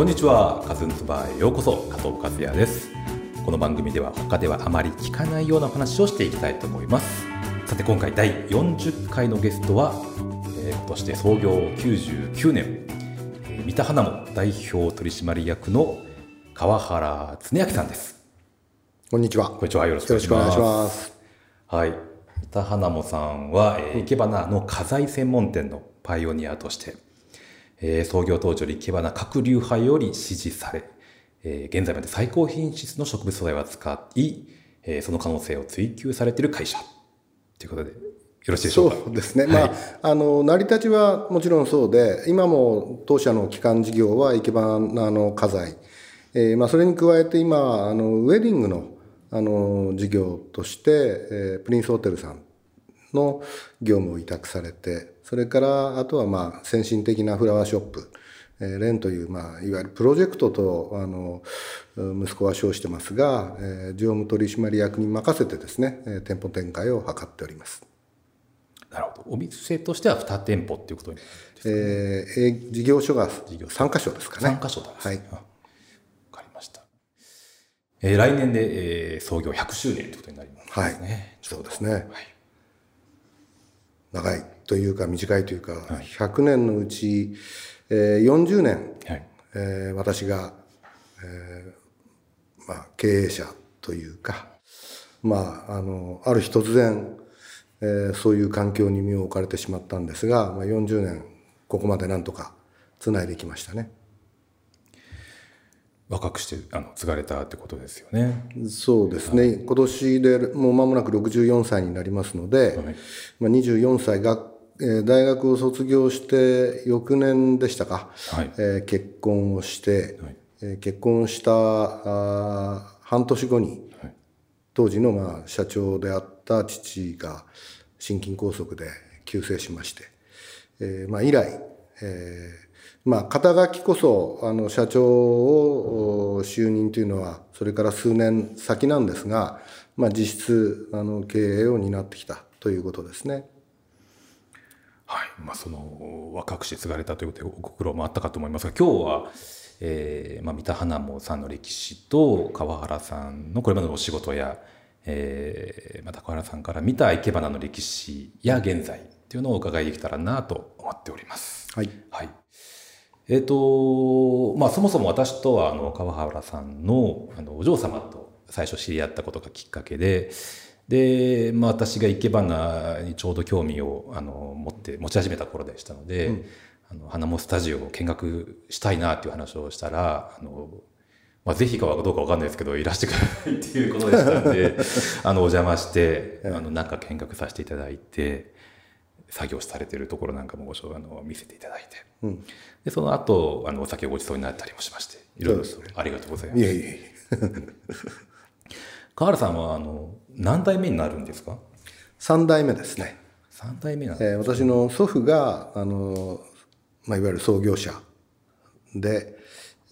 こんにちはカズンズバーへようこそ加藤和也です。この番組では他ではあまり聞かないような話をしていきたいと思います。さて今回第40回のゲストは、えー、今年で創業99年、えー、三田花も代表取締役の川原恒明さんです。こんにちは。こんにちはよろしくお願いします。はい。三田花もさんは、えー、生け花の花材専門店のパイオニアとしてえー、創業当時より生花各流派より支持され、えー、現在まで最高品質の植物素材を使い、えー、その可能性を追求されている会社。ということでよろしいでしょうか？そうですね、はい、まあ、あの成り立ちはもちろんそうで今も当社の基幹事業は生け花の家財、えーまあ、それに加えて今あのウェディングのあの事業として、えー、プリンスホテルさんの業務を委託されてそれからあとはまあ先進的なフラワーショップ、えー、レンという、まあ、いわゆるプロジェクトとあの息子は称してますが、えー、常務取締役に任せてですね、えー、店舗展開を図っております。なるほど。お店としては2店舗っていうことにね、えー、事業所が3箇所ですかね。3箇所だ、ね、はい。わかりました。えー、来年で、えー、創業100周年ということになりますね。はい。そうですね。はい。長い。というか短いというか、はい、100年のうち、えー、40年、はいえー、私が、えーまあ、経営者というか、まあ、あのある日突然、えー、そういう環境に身を置かれてしまったんですが、まあ、40年ここまでなんとかつないできましたね。若くしてあの継がれたってことですよね。そうですね、はい、今年でもう間もなく64歳になりますので、はい、まあ、24歳学え大学を卒業して翌年でしたか、はい、えー、結婚をして、はい、えー、結婚したあ半年後に、はい、当時のまあ社長であった父が心筋梗塞で急逝しまして、えーまあ、以来、えーまあ、肩書きこそあの社長を就任というのはそれから数年先なんですが、まあ、実質あの経営を担ってきたということですね。はいまあ、その若くして継がれたということでご苦労もあったかと思いますが今日は、えーまあ、三田花もさんの歴史と川原さんのこれまでのお仕事や、えーまあ、高原さんから見た生け花の歴史や現在っていうのをお伺いできたらなと思っております。はい、はいえーとまあ、そもそも私とはあの川原さんのあのお嬢様と最初知り合ったことがきっかけで、で、まあ、私が生け花にちょうど興味をあの持って持ち始めた頃でしたので、うん、あの花もスタジオを見学したいなっていう話をしたらあの、まあ、ぜひかどうか分かんないですけどいらしてくださいっていうことでしたので あのお邪魔してあの中見学させていただいて。作業されてるところなんかもごあの見せていただいて、うん、でその後あのお酒をごちそうになったりもしましていろいろありがとうございます。いえいえ 川原さんはあの何代目になるんですか？3代目ですね。3代目なんです、ね、えー、私の祖父があの、まあ、いわゆる創業者で、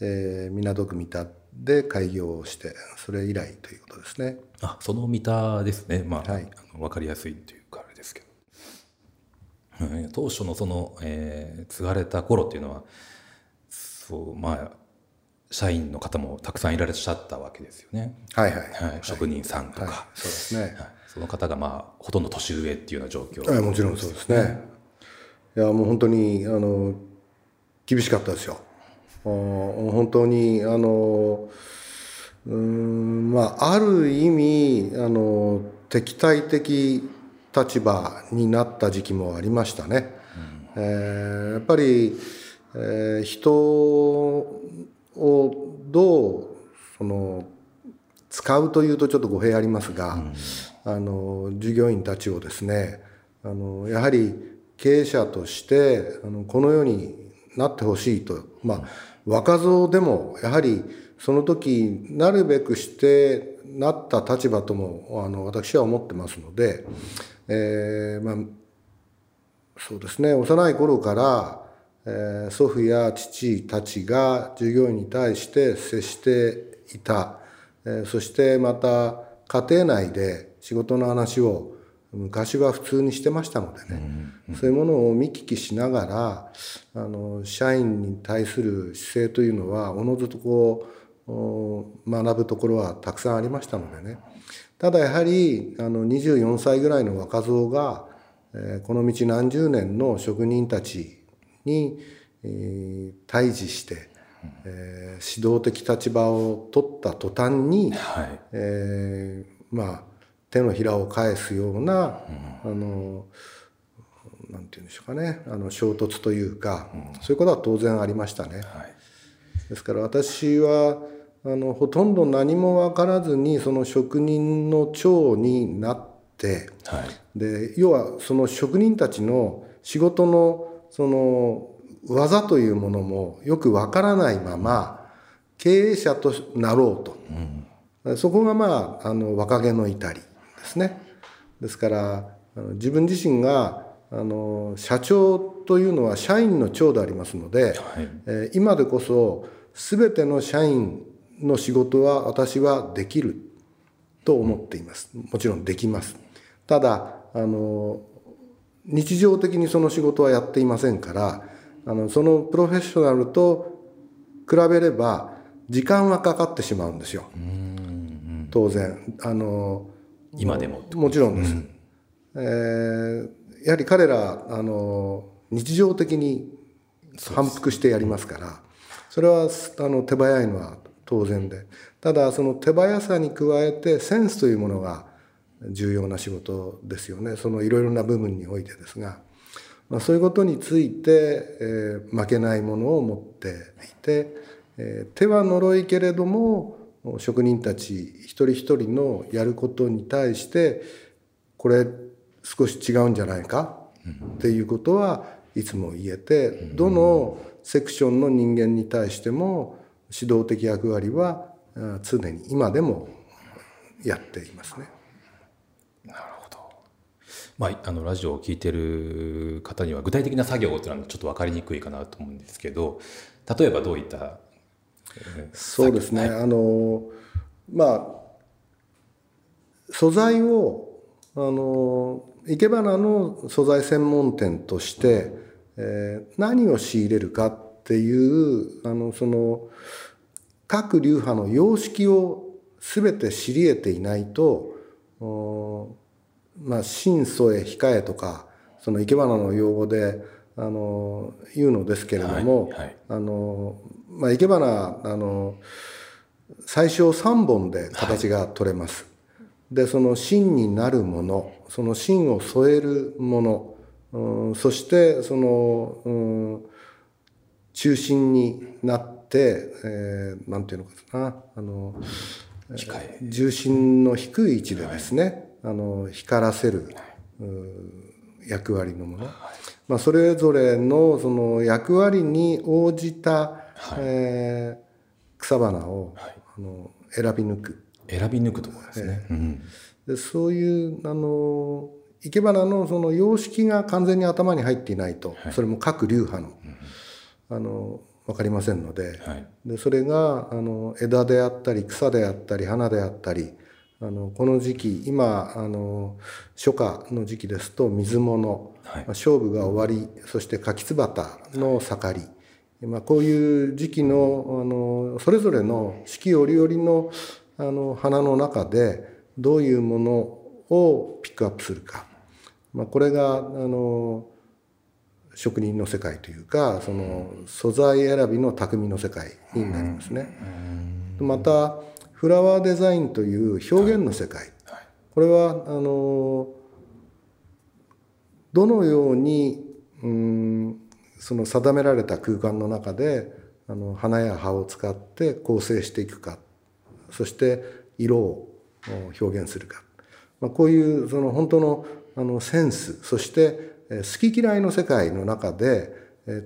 えー、港区三田で開業をしてそれ以来ということですね。あその三田ですね。まあ、はい、あの分かりやすいというかあれですけど、うん、当初のその、えー、継がれた頃っていうのはそうまあ社員の方もたくさんいらっしゃったわけですよね。はいはい。はい、職人さんとか、はい、そうですね、はい。その方がまあほとんど年上っていうような状況、はい、もちろんそうですね。いやもう本当にあの厳しかったですよ。本当にあのうんまあある意味あの敵対的立場になった時期もありましたね。うん、えー、やっぱり、えー、人をどうその使うというとちょっと語弊ありますが、うん、あの従業員たちをですねあのやはり経営者としてあのこのようになってほしいと。まあ若造でもやはりその時なるべくしてなった立場ともあの私は思ってますので、えー、まあそうですね。幼い頃からえ祖父や父たちが従業員に対して接していた、えそしてまた家庭内で仕事の話を昔は普通にしてましたのでね、そういうものを見聞きしながらあの社員に対する姿勢というのはおのずとこう学ぶところはたくさんありましたのでねただやはりあの24歳ぐらいの若造が、えー、この道何十年の職人たちに、えー、対峙して、えー、指導的立場を取った途端に、はい、えー、まあ手のひらを返すような、うん、あのなんて言うんでしょうかねあの衝突というか、うん、そういうことは当然ありましたね。はい、ですから私はあのほとんど何も分からずにその職人の長になって、はい、で要はその職人たちの仕事のその技というものもよく分からないまま経営者となろうと、うん、そこがまああの若気の至りですね。ですから自分自身があの社長というのは社員の長でありますので、はい、えー、今でこそ全ての社員の仕事は私はできると思っています。もちろんできます。ただあの日常的にその仕事はやっていませんからあのそのプロフェッショナルと比べれば時間はかかってしまうんですよ。当然あの今でももちろんです。うん、えー、やはり彼らあの日常的に反復してやりますからそれはあの手早いのは当然で。ただその手早さに加えてセンスというものが重要な仕事ですよね。そのいろいろな部分においてですが、まあ、そういうことについて、えー、負けないものを持っていて、えー、手は呪いけれども職人たち一人一人のやることに対してこれ少し違うんじゃないか？っていうことはいつも言えてどのセクションの人間に対しても指導的役割は常に今でもやっていますね。なるほど。まあ、あのラジオを聞いてる方には具体的な作業っていうのはちょっと分かりにくいかなと思うんですけど例えばどういったそうですね、あのまあ素材をあの生け花の素材専門店として、えー、何を仕入れるかっていうあのその各流派の様式を全て知り得ていないとまあ新素へ控えとかその生け花の用語であの言うのですけれども、はいはい、あのまあ、生け花あの最小3本で形が取れます。はい、でその芯になるものその芯を添えるもの、うん、そしてその、うん、中心になって、えー、なんていうのかな。あの重心の低い位置でですね、はい、あの光らせる、役割のもの、はい、まあ、それぞれのその役割に応じたはい、えー、草花を、はい、あの選び抜く。選び抜くところですね、えーうん、でそういうあの生け花のその様式が完全に頭に入っていないと、はい、それも各流派の,、あの分かりませんので。はい、でそれがあの枝であったり草であったり花であったりあのこの時期今あの初夏の時期ですと水物、はい、勝負が終わりそして柿つばたの盛り、まあ、こういう時期のあのそれぞれの四季折々のあの花の中でどういうものをピックアップするか、まあ、これがあの職人の世界というかその素材選びの匠の世界になりますね。またフラワーデザインという表現の世界。これはあのどのようにうんその定められた空間の中であの花や葉を使って構成していくか。そして色を表現するか、まあ、こういうその本当のあのセンス。そして好き嫌いの世界の中で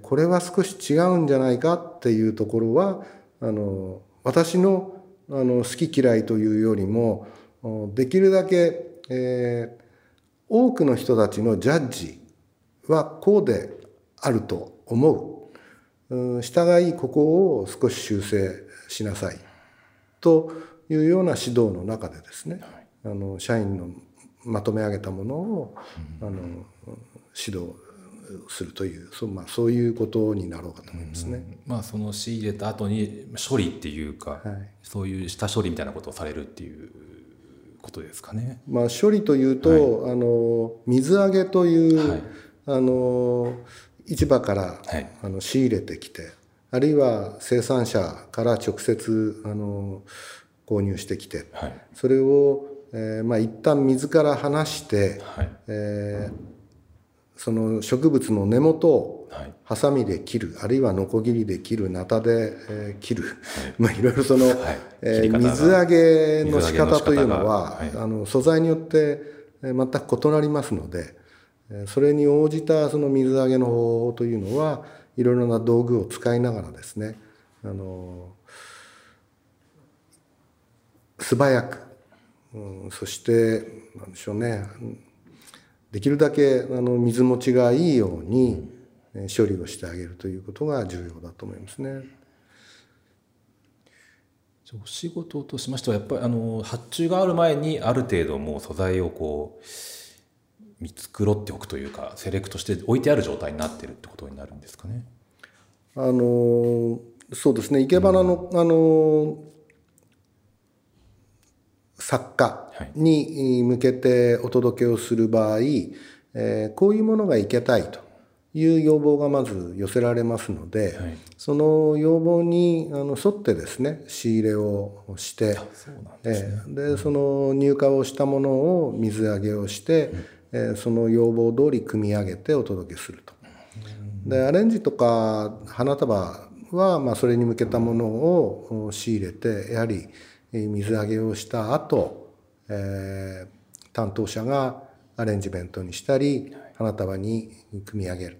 これは少し違うんじゃないかっていうところはあの私のあの好き嫌いというよりもできるだけ、えー、多くの人たちのジャッジはこうであると思う。従いここを少し修正しなさい。というような指導の中でですね、あの社員のまとめ上げたものを、あの指導するというそう,、まあ、そういうことになろうかと思いますね。うん。まあ、その仕入れた後に処理っていうか、はい。そういう下処理みたいなことをされるっていうことですかね。まあ、処理というと、あの水揚げという、はい。あの市場から、はい。あの仕入れてきてあるいは生産者から直接あの購入してきてはい。それを、えーまあ、一旦水から離して、はい。えーその植物の根元をはい。ハサミで切るあるいはノコギリで切るナタで、えー切る、まあいろいろその、えー切り方が水揚げの仕方というのは、はい。あの素材によってえー全く異なりますので、えーそれに応じたその水揚げの方法というのはいろいろな道具を使いながらですねあの素早く、うん、そしてなんでしょうねできるだけあの水持ちがいいようにえー処理をしてあげるということが重要だと思いますね。お仕事としましてはやっぱりあの発注がある前にある程度もう素材をこう見繕っておくというかセレクトして置いてある状態になってるってことになるんですかね。あのそうですね生け花の、あの作家に向けてお届けをする場合、えーこういうものがいけたいという要望がまず寄せられますので、はい。その要望にあの沿ってですね仕入れをしてその入荷をしたものを水揚げをして、えーその要望通り組み上げてお届けすると。でアレンジとか花束は、まあ、それに向けたものをお仕入れてやはりえー水揚げをした後、えー担当者がアレンジメントにしたり花束に組み上げる。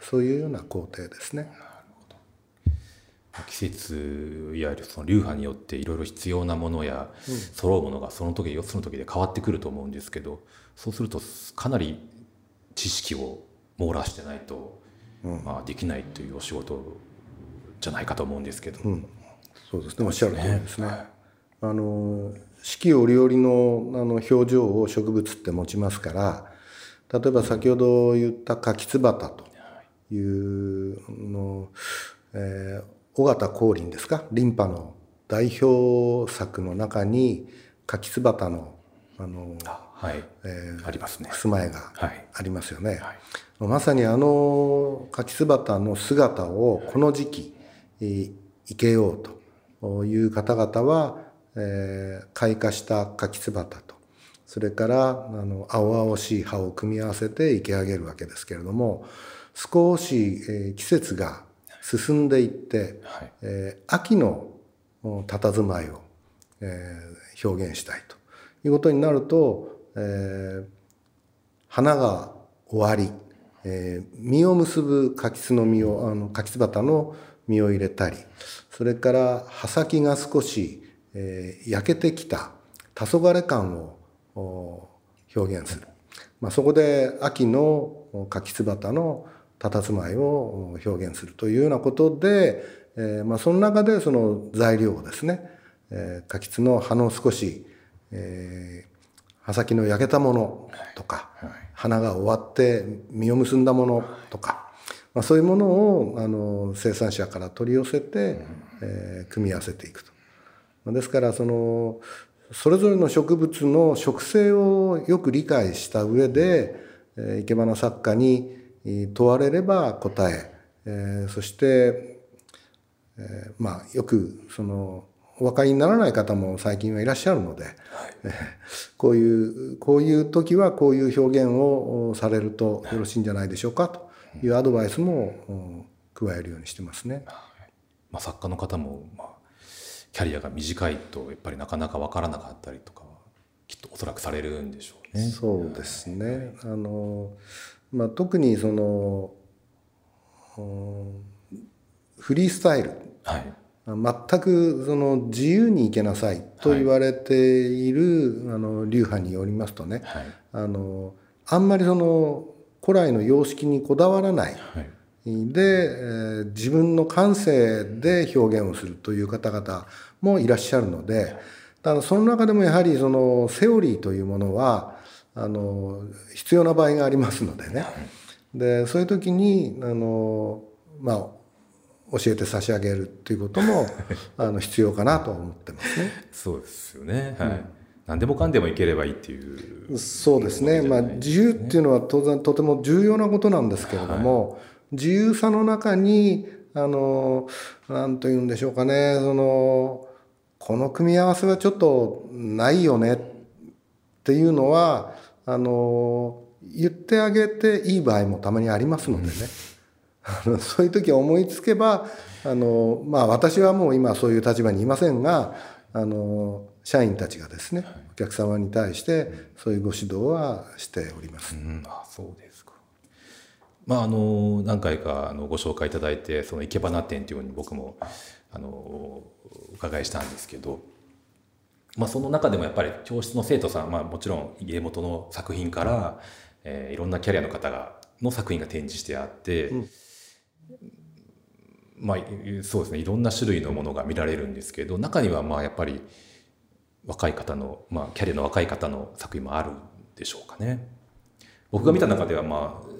そういうような工程ですね。季節いわゆるその流派によっていろいろ必要なものや揃うものがその時その時で変わってくると思うんですけどそうするとかなり知識を網羅してないと、まあ、できないというお仕事じゃないかと思うんですけど、そうですね。おっしゃる通りですね。あの四季折々のあの表情を植物って持ちますから例えば先ほど言った柿つばたというの、えー尾形光琳ですか？リンパの代表作の中に柿つばたのあの、あはい、えーありますね。襖絵がはい。ありますよね。はい。まさにあの柿つばたの姿をこの時期、えー生けようという方々は、えー開花した柿つばたと。それからあの青々しい葉を組み合わせて生け上げるわけですけれども少し、えー季節が進んでいって、はい。えー秋のお佇まいを、えー表現したいと。いうことになると、えー花が終わり、えー実を結ぶ柿つの実をあの柿つばたの実を入れたりそれから葉先が少し、えー焼けてきた黄昏感をお表現する、まあ、そこで秋のお柿つばたの佇まいを表現するというようなことで、えーまあ、その中でその材料をですね、えー、柿つの葉の少し、えー葉先の焼けたものとか、花が終わって実を結んだものとか、まあ、そういうものをあの生産者から取り寄せて、えー組み合わせていくと。まあですからそのそれぞれの植物の植性をよく理解した上で、えー、生け花作家にえー問われれば答ええーそして、えーまあよくそのお分かりにならない方も最近はいらっしゃるので、えーこういうこういう時はこういう表現をおされるとよろしいんじゃないでしょうかというアドバイスもお加えるようにしてますね。まあ、作家の方も、まあ、キャリアが短いとやっぱりなかなか分からなかったりとかはきっとおそらくされるんでしょうね。そうですね。あのまあ特にそのうんフリースタイル。はい。全くその自由に行けなさいと言われている、あの流派によりますとね、はい。あのあんまりその古来の様式にこだわらないはいで、えー自分の感性で表現をするという方々もいらっしゃるのでその中でもやはりそのセオリーというものはあの必要な場合がありますのでね、でそういう時にあの、まあ、教えて差し上げるっていうことも あの必要かなと思ってますね。そうですよね、はい、うん、何でもかんでもいければいいっていう。そうですね、まあ、自由っていうのは当然とても重要なことなんですけれども、はい、自由さの中にあの何と言うんでしょうかねそのこの組み合わせはちょっとないよねっていうのはあの言ってあげていい場合もたまにありますのでね、うん、そういう時思いつけばあのまあ私はもう今そういう立場にいませんがあの社員たちがですね、お客様に対してそういうご指導はしております。うん、あそうですまあ、あの何回かあのご紹介いただいてその生け花店というのに僕もあのお伺いしたんですけど、まあ、その中でもやっぱり教室の生徒さん、まあ、もちろん家元の作品から、えー、いろんなキャリアの方がの作品が展示してあって、うん、まあそうですねいろんな種類のものが見られるんですけど中にはまあやっぱり若い方の、まあ、キャリアの若い方の作品もあるんでしょうかね。僕が見た中ではまあ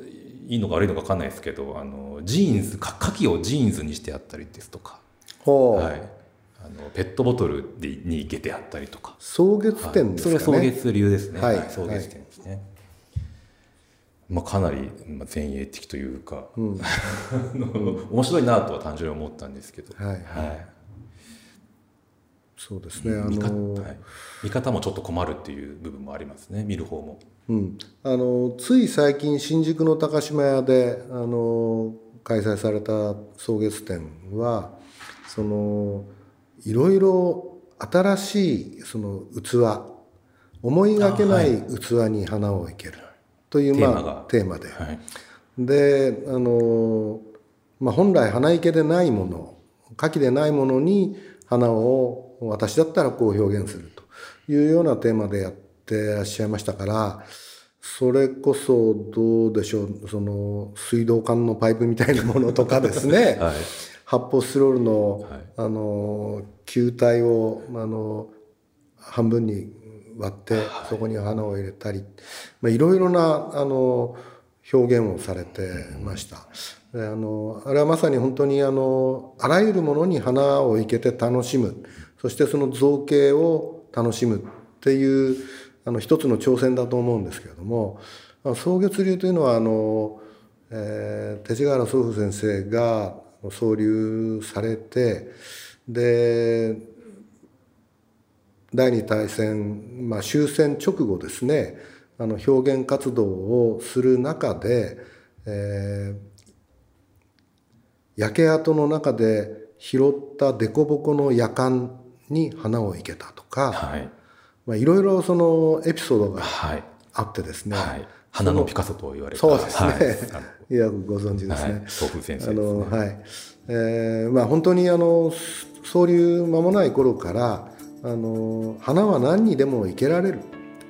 いいのか悪いのか分かんないですけどあのジーンズか牡蠣をジーンズにしてあったりですとか、はい、あのペットボトルでにいけてあったりとか。草月店ですかね、はい、それは草月流ですね、はい、はい、草月店ですね、はい、まあ、かなり前衛的というか、うん、面白いなとは単純に思ったんですけど、はい、はい、そうですね。あの見方,、はい、見方もちょっと困るっていう部分もありますね。見る方も。うん、あのつい最近新宿の高島屋であの開催された草月展はそのいろいろ新しいその器。思いがけない器に花を生ける。というまあテーマで、はい、であの、まあ、本来花池でないもの花器でないものに花を私だったらこう表現するというようなテーマでやってらっしゃいましたからそれこそどうでしょうその水道管のパイプみたいなものとかですね、はい。発泡スチロールの、はい、あの球体をあの半分に割って、そこに花を入れたり、まあ、いろいろなあの表現をされてました。あのあれはまさに本当にあのあらゆるものに花を生けて楽しむ。そしてその造形を楽しむっていうあの一つの挑戦だと思うんですけれども草月流というのはあの、えー、勅使河原祖父先生が創立されてで第二大戦、まあ、終戦直後ですねあの表現活動をする中で、えー、焼け跡の中で拾った凸凹の夜間に花を生けたとか、はい、まあ、いろいろそのエピソードがあってですね、はい。花のピカソと言われた。そうですね、はい、いやご存知ですね、はい、先生、ね、あのはい。えー、まあ本当にあの総流間もない頃からあの花は何にでも生けられる。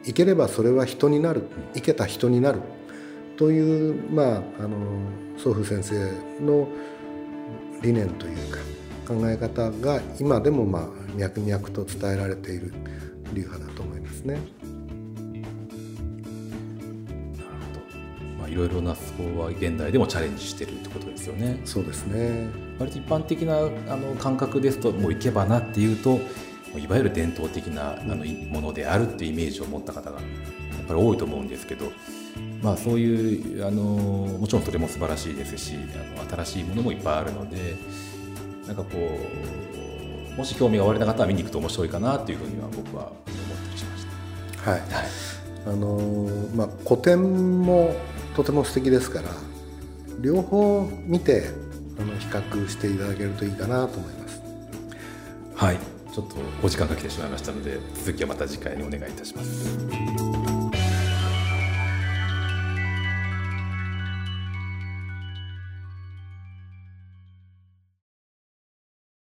生ければそれは人になる。生けた人になる。というまああの祖父先生の理念というか考え方が今でもまあ脈々と伝えられている流派だと思いますね。いろいろなそこは現代でもチャレンジしてるってことですよね。そうですね割と一般的なあの感覚ですともういけばなっていうといわゆる伝統的なあのものであるっていうイメージを持った方がやっぱり多いと思うんですけど、まあ、そういうあのもちろんそれも素晴らしいですしあの新しいものもいっぱいあるのでなんかこうもし興味がおありな方は見に行くと面白いかなというふうには僕は思ったりしました。はい、はい。あのまあ、古典もとても素敵ですから両方見てあの比較していただけるといいかなと思います。はい。ちょっとお時間かけてしまいましたので続きはまた次回にお願いいたします